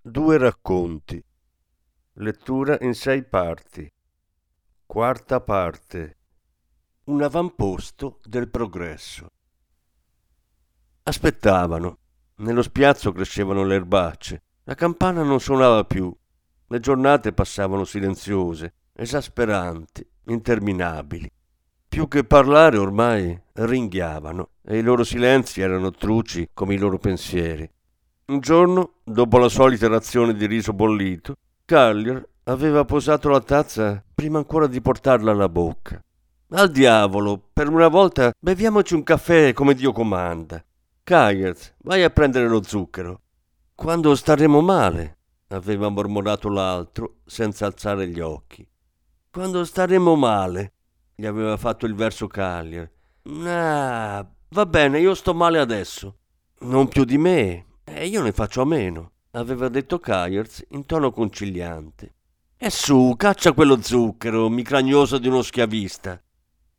Due racconti. Lettura in sei parti. Quarta parte. Un avamposto del progresso. Aspettavano. Nello spiazzo crescevano le erbacce. La campana non suonava più. Le giornate passavano silenziose, esasperanti, interminabili. Più che parlare ormai ringhiavano e i loro silenzi erano truci come i loro pensieri. Un giorno, dopo la solita razione di riso bollito, Carlier aveva posato la tazza prima ancora di portarla alla bocca. Al diavolo, per una volta beviamoci un caffè come Dio comanda. Kayers, vai a prendere lo zucchero. Quando staremo male, aveva mormorato l'altro senza alzare gli occhi. Quando staremo male, gli aveva fatto il verso Carlier. Ah, va bene, io sto male adesso. Non più di me, e io ne faccio a meno, aveva detto Kyers in tono conciliante. E su, caccia quello zucchero, micragnoso di uno schiavista.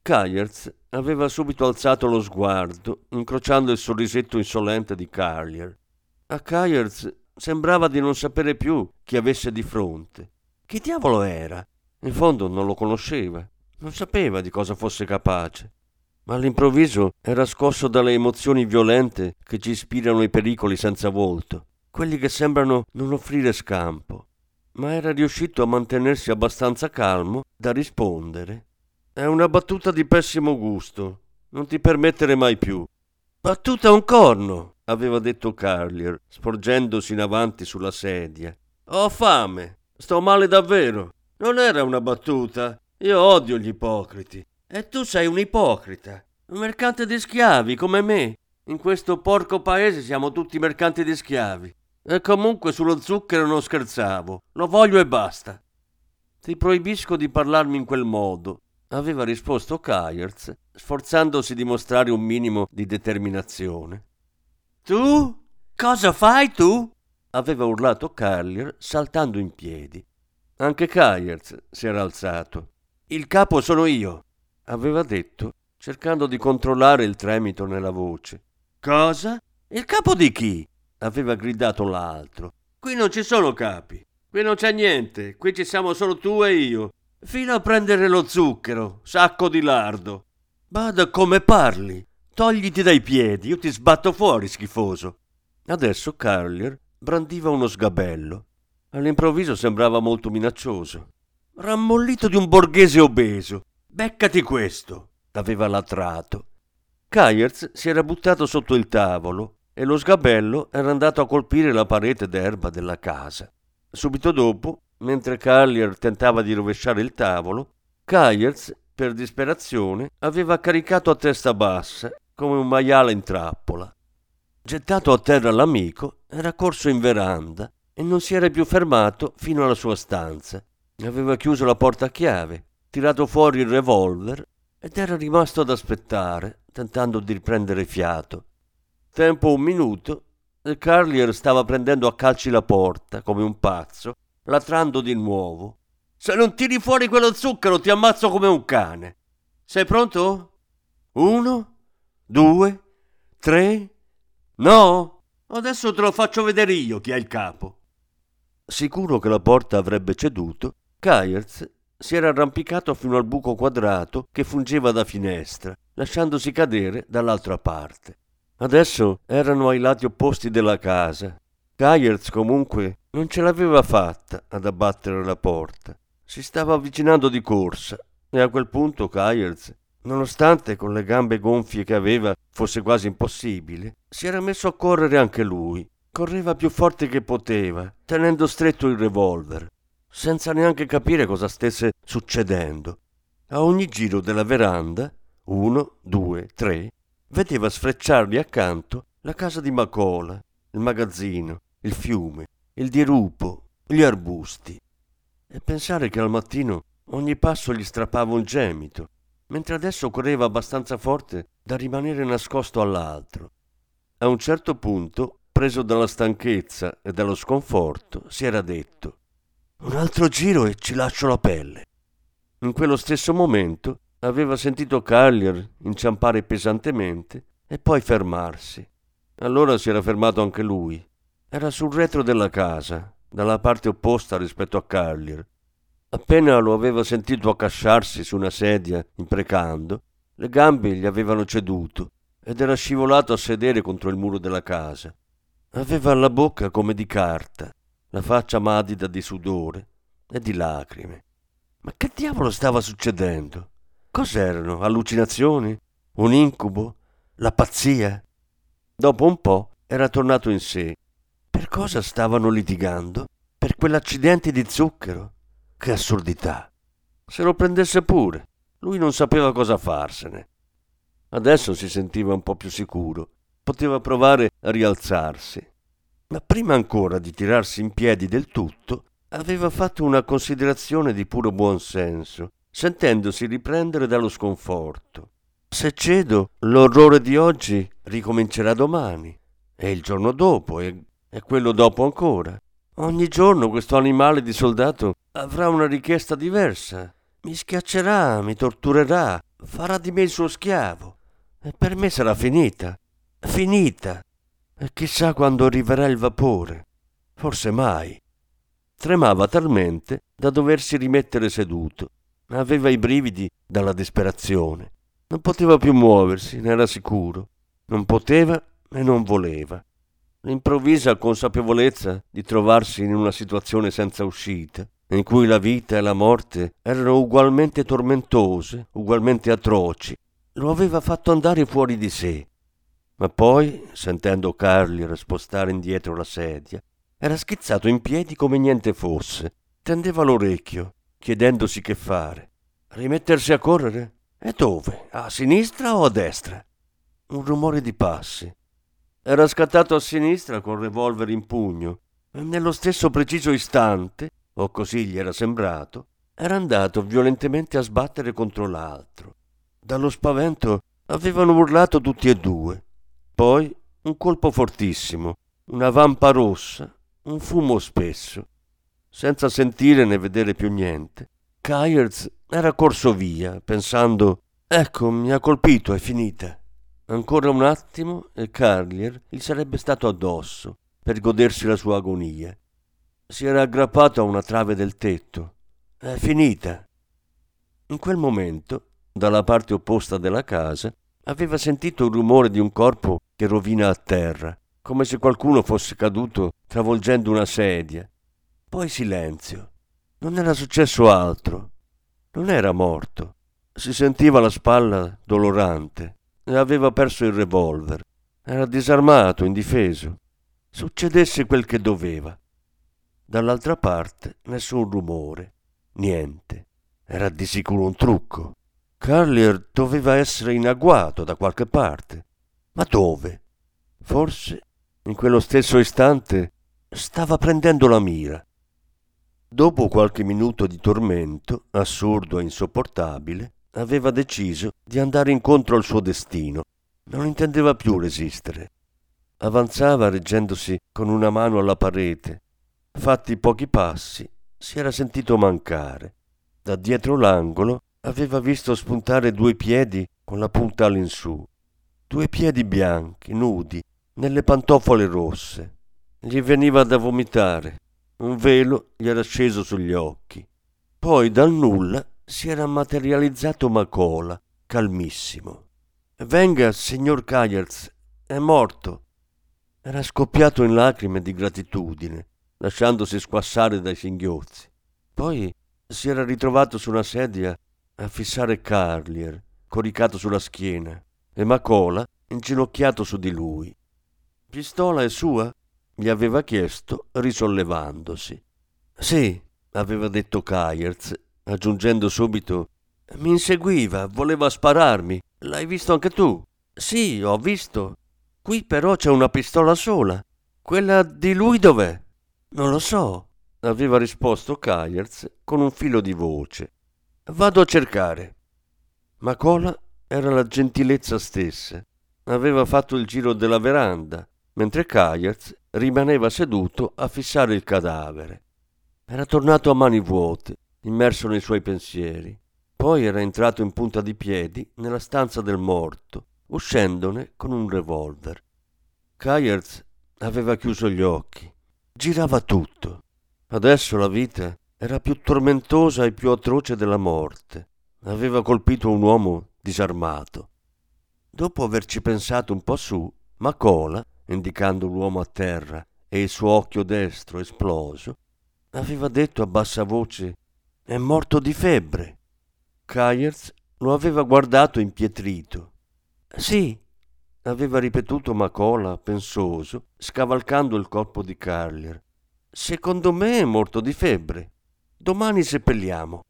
Kyers aveva subito alzato lo sguardo, incrociando il sorrisetto insolente di Carlier. A Kyers sembrava di non sapere più chi avesse di fronte. Chi diavolo era? In fondo non lo conosceva, non sapeva di cosa fosse capace ma all'improvviso era scosso dalle emozioni violente che ci ispirano i pericoli senza volto, quelli che sembrano non offrire scampo, ma era riuscito a mantenersi abbastanza calmo da rispondere. È una battuta di pessimo gusto, non ti permettere mai più. Battuta un corno, aveva detto Carlier, sporgendosi in avanti sulla sedia. Ho fame, sto male davvero. Non era una battuta. Io odio gli ipocriti. E tu sei un ipocrita, un mercante di schiavi come me. In questo porco paese siamo tutti mercanti di schiavi. E comunque sullo zucchero non scherzavo, lo voglio e basta. Ti proibisco di parlarmi in quel modo, aveva risposto Kyers, sforzandosi di mostrare un minimo di determinazione. Tu? Cosa fai tu? aveva urlato Carlier saltando in piedi. Anche Kyers si era alzato. Il capo sono io, aveva detto, cercando di controllare il tremito nella voce. Cosa? Il capo di chi? aveva gridato l'altro. Qui non ci sono capi. Qui non c'è niente. Qui ci siamo solo tu e io. Fino a prendere lo zucchero, sacco di lardo. Bada come parli. Togliti dai piedi, io ti sbatto fuori, schifoso. Adesso Carlier brandiva uno sgabello. All'improvviso sembrava molto minaccioso. Rammollito di un borghese obeso. Beccati questo, aveva latrato. Kyers si era buttato sotto il tavolo e lo sgabello era andato a colpire la parete d'erba della casa. Subito dopo, mentre Carlier tentava di rovesciare il tavolo, Kyers, per disperazione, aveva caricato a testa bassa, come un maiale in trappola. Gettato a terra l'amico, era corso in veranda e non si era più fermato fino alla sua stanza. Aveva chiuso la porta a chiave tirato fuori il revolver ed era rimasto ad aspettare, tentando di riprendere fiato. Tempo un minuto e Carlier stava prendendo a calci la porta, come un pazzo, latrando di nuovo. Se non tiri fuori quello zucchero ti ammazzo come un cane. Sei pronto? Uno, due, tre. No? Adesso te lo faccio vedere io chi è il capo. Sicuro che la porta avrebbe ceduto, Kyers si era arrampicato fino al buco quadrato che fungeva da finestra, lasciandosi cadere dall'altra parte. Adesso erano ai lati opposti della casa. Geyerz comunque non ce l'aveva fatta ad abbattere la porta. Si stava avvicinando di corsa e a quel punto Geyerz, nonostante con le gambe gonfie che aveva fosse quasi impossibile, si era messo a correre anche lui. Correva più forte che poteva, tenendo stretto il revolver senza neanche capire cosa stesse succedendo. A ogni giro della veranda, uno, due, tre, vedeva sfrecciargli accanto la casa di Macola, il magazzino, il fiume, il dirupo, gli arbusti. E pensare che al mattino ogni passo gli strappava un gemito, mentre adesso correva abbastanza forte da rimanere nascosto all'altro. A un certo punto, preso dalla stanchezza e dallo sconforto, si era detto un altro giro e ci lascio la pelle. In quello stesso momento aveva sentito Carlier inciampare pesantemente e poi fermarsi. Allora si era fermato anche lui. Era sul retro della casa, dalla parte opposta rispetto a Carlier. Appena lo aveva sentito accasciarsi su una sedia, imprecando, le gambe gli avevano ceduto ed era scivolato a sedere contro il muro della casa. Aveva la bocca come di carta, la faccia madida di sudore e di lacrime. Ma che diavolo stava succedendo? Cos'erano? Allucinazioni? Un incubo? La pazzia? Dopo un po' era tornato in sé. Per cosa stavano litigando? Per quell'accidente di zucchero? Che assurdità! Se lo prendesse pure. Lui non sapeva cosa farsene. Adesso si sentiva un po' più sicuro. Poteva provare a rialzarsi. Ma prima ancora di tirarsi in piedi del tutto, aveva fatto una considerazione di puro buon senso, sentendosi riprendere dallo sconforto. Se cedo, l'orrore di oggi ricomincerà domani, e il giorno dopo, e, e quello dopo ancora. Ogni giorno questo animale di soldato avrà una richiesta diversa. Mi schiaccerà, mi torturerà, farà di me il suo schiavo. E per me sarà finita. Finita. Chissà quando arriverà il vapore. Forse mai. Tremava talmente da doversi rimettere seduto. Aveva i brividi dalla disperazione. Non poteva più muoversi, ne era sicuro. Non poteva e non voleva. L'improvvisa consapevolezza di trovarsi in una situazione senza uscita, in cui la vita e la morte erano ugualmente tormentose, ugualmente atroci, lo aveva fatto andare fuori di sé. Ma poi, sentendo Carlier spostare indietro la sedia, era schizzato in piedi come niente fosse. Tendeva l'orecchio, chiedendosi che fare. Rimettersi a correre? E dove? A sinistra o a destra? Un rumore di passi. Era scattato a sinistra col revolver in pugno e nello stesso preciso istante, o così gli era sembrato, era andato violentemente a sbattere contro l'altro. Dallo spavento avevano urlato tutti e due. Poi un colpo fortissimo, una vampa rossa un fumo spesso. Senza sentire né vedere più niente, Kyers era corso via, pensando Ecco, mi ha colpito, è finita. Ancora un attimo e Carlier gli sarebbe stato addosso per godersi la sua agonia. Si era aggrappato a una trave del tetto. È finita. In quel momento, dalla parte opposta della casa, aveva sentito il rumore di un corpo che rovina a terra come se qualcuno fosse caduto travolgendo una sedia. Poi silenzio. Non era successo altro. Non era morto. Si sentiva la spalla dolorante e aveva perso il revolver. Era disarmato, indifeso. Succedesse quel che doveva. Dall'altra parte nessun rumore, niente. Era di sicuro un trucco. Carlier doveva essere in agguato da qualche parte. Ma dove? Forse in quello stesso istante stava prendendo la mira. Dopo qualche minuto di tormento, assurdo e insopportabile, aveva deciso di andare incontro al suo destino. Non intendeva più resistere. Avanzava reggendosi con una mano alla parete. Fatti pochi passi, si era sentito mancare. Da dietro l'angolo aveva visto spuntare due piedi con la punta all'insù. Due piedi bianchi, nudi, nelle pantofole rosse. Gli veniva da vomitare. Un velo gli era sceso sugli occhi. Poi dal nulla si era materializzato Macola, calmissimo. Venga, signor Kayerz, è morto. Era scoppiato in lacrime di gratitudine, lasciandosi squassare dai singhiozzi. Poi si era ritrovato su una sedia a fissare Carlier, coricato sulla schiena, e Macola inginocchiato su di lui. Pistola è sua? gli aveva chiesto, risollevandosi. Sì, aveva detto Kayerz, aggiungendo subito mi inseguiva, voleva spararmi. L'hai visto anche tu? Sì, ho visto. Qui però c'è una pistola sola. Quella di lui dov'è? Non lo so. aveva risposto Kayers con un filo di voce. Vado a cercare. Ma Cola era la gentilezza stessa. Aveva fatto il giro della veranda, mentre Kayers rimaneva seduto a fissare il cadavere. Era tornato a mani vuote, immerso nei suoi pensieri. Poi era entrato in punta di piedi nella stanza del morto, uscendone con un revolver. Kayers aveva chiuso gli occhi. Girava tutto. Adesso la vita era più tormentosa e più atroce della morte. Aveva colpito un uomo disarmato. Dopo averci pensato un po' su, Macola, indicando l'uomo a terra e il suo occhio destro esploso, aveva detto a bassa voce è morto di febbre. Kayers lo aveva guardato impietrito. Sì, aveva ripetuto Macola, pensoso, scavalcando il corpo di Carlier. Secondo me è morto di febbre. Domani seppelliamo.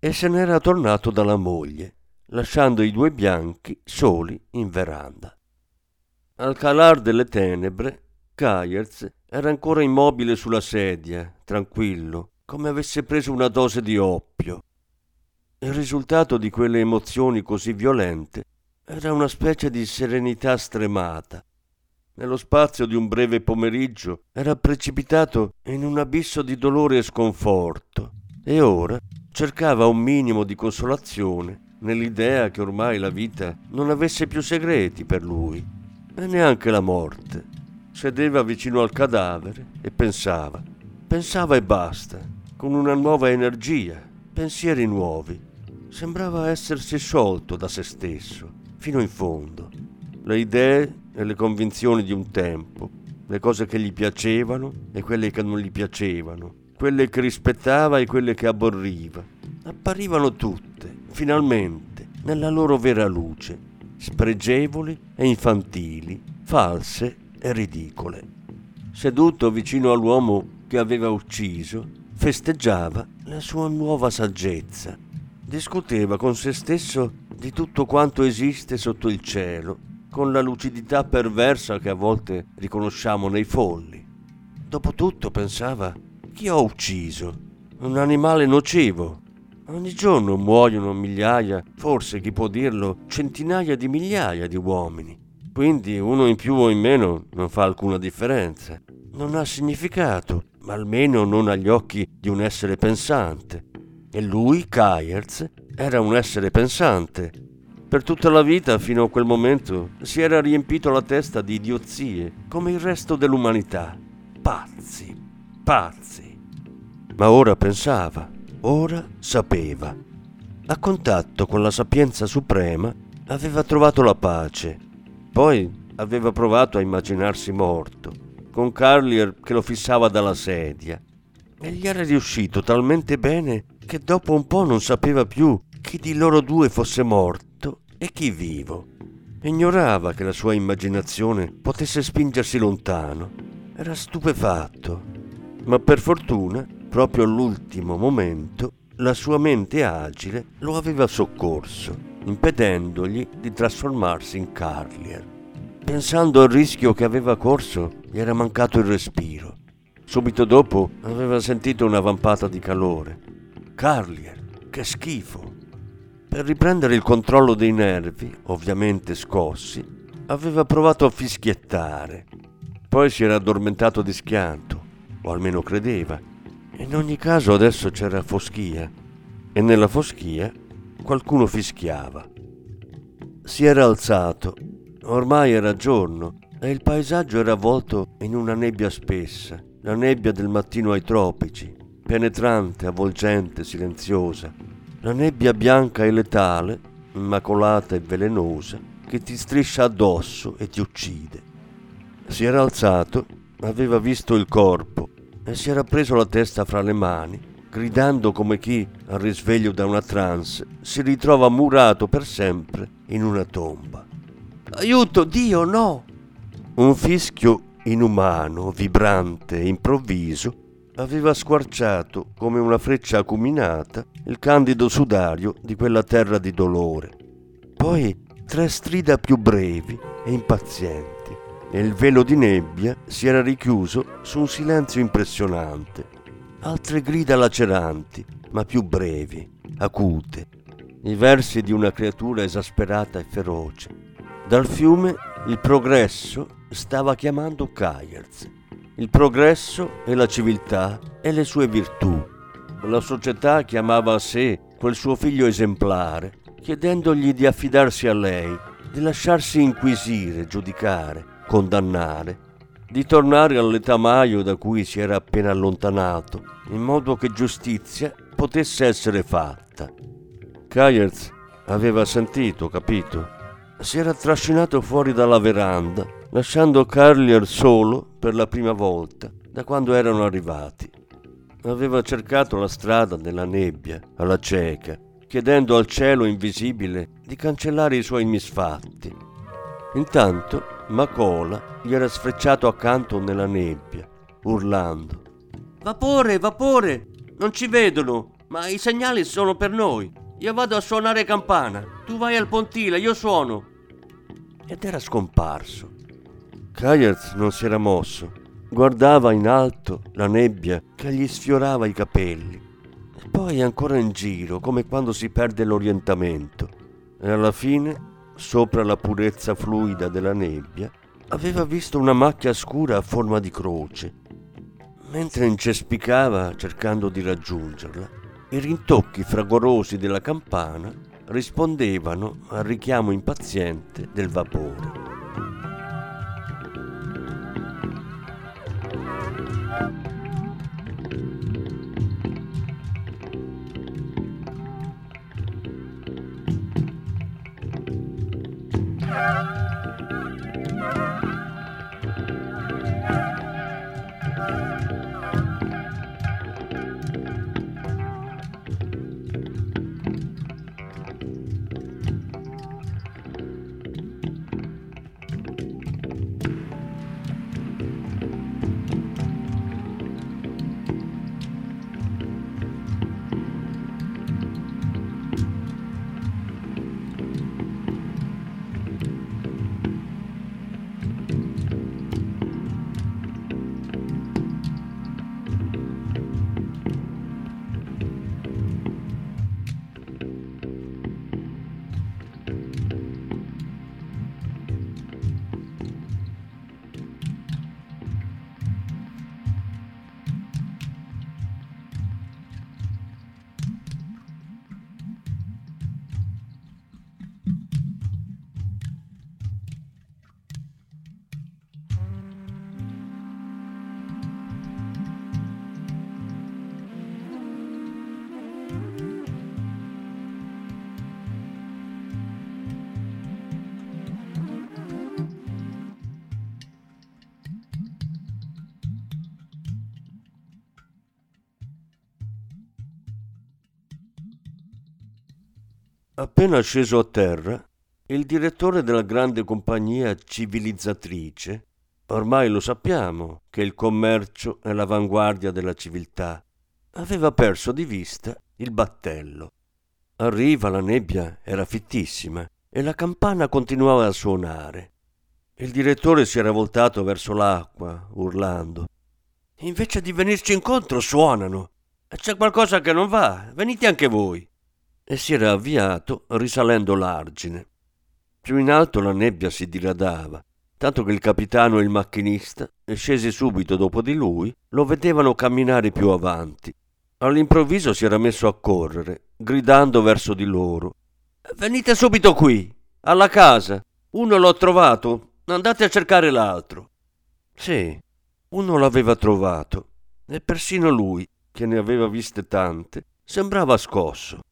E se n'era tornato dalla moglie, lasciando i due bianchi soli in veranda. Al calar delle tenebre, Kayers era ancora immobile sulla sedia, tranquillo, come avesse preso una dose di oppio. Il risultato di quelle emozioni così violente era una specie di serenità stremata. Nello spazio di un breve pomeriggio era precipitato in un abisso di dolore e sconforto e ora cercava un minimo di consolazione nell'idea che ormai la vita non avesse più segreti per lui e neanche la morte. Sedeva vicino al cadavere e pensava, pensava e basta, con una nuova energia, pensieri nuovi. Sembrava essersi sciolto da se stesso, fino in fondo. Le idee e le convinzioni di un tempo, le cose che gli piacevano e quelle che non gli piacevano, quelle che rispettava e quelle che aborriva, apparivano tutte, finalmente, nella loro vera luce, spregevoli e infantili, false e ridicole. Seduto vicino all'uomo che aveva ucciso, festeggiava la sua nuova saggezza. Discuteva con se stesso di tutto quanto esiste sotto il cielo, con la lucidità perversa che a volte riconosciamo nei folli. Dopotutto pensava, chi ho ucciso? Un animale nocivo. Ogni giorno muoiono migliaia, forse chi può dirlo, centinaia di migliaia di uomini. Quindi uno in più o in meno non fa alcuna differenza. Non ha significato, ma almeno non agli occhi di un essere pensante. E lui, Kayers, era un essere pensante. Per tutta la vita, fino a quel momento, si era riempito la testa di idiozie, come il resto dell'umanità. Pazzi, pazzi. Ma ora pensava, ora sapeva. A contatto con la sapienza suprema aveva trovato la pace. Poi aveva provato a immaginarsi morto, con Carlier che lo fissava dalla sedia. E gli era riuscito talmente bene che dopo un po' non sapeva più chi di loro due fosse morto e chi vivo. Ignorava che la sua immaginazione potesse spingersi lontano. Era stupefatto. Ma per fortuna, proprio all'ultimo momento, la sua mente agile lo aveva soccorso, impedendogli di trasformarsi in Carlier. Pensando al rischio che aveva corso, gli era mancato il respiro. Subito dopo aveva sentito una vampata di calore Carlier, che schifo. Per riprendere il controllo dei nervi, ovviamente scossi, aveva provato a fischiettare. Poi si era addormentato di schianto, o almeno credeva. In ogni caso adesso c'era foschia e nella foschia qualcuno fischiava. Si era alzato, ormai era giorno e il paesaggio era avvolto in una nebbia spessa, la nebbia del mattino ai tropici, penetrante, avvolgente, silenziosa, la nebbia bianca e letale, immacolata e velenosa, che ti striscia addosso e ti uccide. Si era alzato, aveva visto il corpo e si era preso la testa fra le mani, gridando come chi, al risveglio da una trance, si ritrova murato per sempre in una tomba. Aiuto, Dio, no! Un fischio inumano, vibrante e improvviso aveva squarciato come una freccia acuminata il candido sudario di quella terra di dolore. Poi tre strida più brevi e impazienti e il velo di nebbia si era richiuso su un silenzio impressionante. altre grida laceranti, ma più brevi, acute, i versi di una creatura esasperata e feroce. Dal fiume il progresso stava chiamando Kayerz. Il progresso e la civiltà e le sue virtù. La società chiamava a sé quel suo figlio esemplare, chiedendogli di affidarsi a lei, di lasciarsi inquisire, giudicare, condannare, di tornare all'età maio da cui si era appena allontanato, in modo che giustizia potesse essere fatta. Kayerz aveva sentito, capito? Si era trascinato fuori dalla veranda, lasciando Carlier solo per la prima volta da quando erano arrivati. Aveva cercato la strada nella nebbia, alla cieca, chiedendo al cielo invisibile di cancellare i suoi misfatti. Intanto Macola gli era sfrecciato accanto nella nebbia, urlando. Vapore, vapore! Non ci vedono, ma i segnali sono per noi. Io vado a suonare campana. Tu vai al pontile, io suono. Ed era scomparso. Kayert non si era mosso. Guardava in alto la nebbia che gli sfiorava i capelli. E poi ancora in giro, come quando si perde l'orientamento. E alla fine, sopra la purezza fluida della nebbia, aveva visto una macchia scura a forma di croce. Mentre incespicava cercando di raggiungerla, i rintocchi fragorosi della campana rispondevano al richiamo impaziente del vapore. Bye. Appena sceso a terra, il direttore della grande compagnia civilizzatrice, ormai lo sappiamo che il commercio è l'avanguardia della civiltà, aveva perso di vista il battello. A riva la nebbia era fittissima e la campana continuava a suonare. Il direttore si era voltato verso l'acqua, urlando. Invece di venirci incontro suonano. C'è qualcosa che non va. Venite anche voi e si era avviato risalendo l'argine. Più in alto la nebbia si diradava, tanto che il capitano e il macchinista, scesi subito dopo di lui, lo vedevano camminare più avanti. All'improvviso si era messo a correre, gridando verso di loro. Venite subito qui, alla casa. Uno l'ho trovato, andate a cercare l'altro. Sì, uno l'aveva trovato, e persino lui, che ne aveva viste tante, sembrava scosso.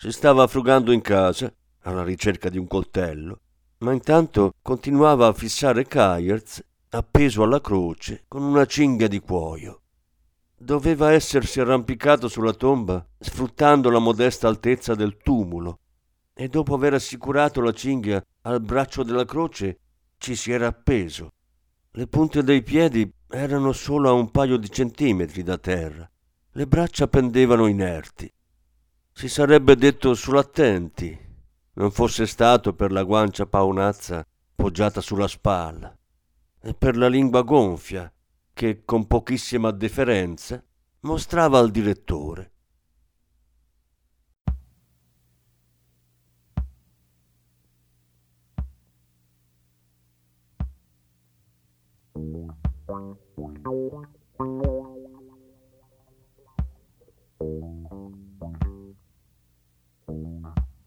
Si stava frugando in casa, alla ricerca di un coltello, ma intanto continuava a fissare Kayerz appeso alla croce con una cinghia di cuoio. Doveva essersi arrampicato sulla tomba sfruttando la modesta altezza del tumulo e dopo aver assicurato la cinghia al braccio della croce ci si era appeso. Le punte dei piedi erano solo a un paio di centimetri da terra. Le braccia pendevano inerti si sarebbe detto sull'attenti, non fosse stato per la guancia paonazza poggiata sulla spalla e per la lingua gonfia che con pochissima deferenza mostrava al direttore. Thank you.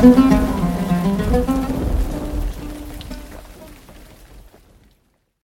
thank you.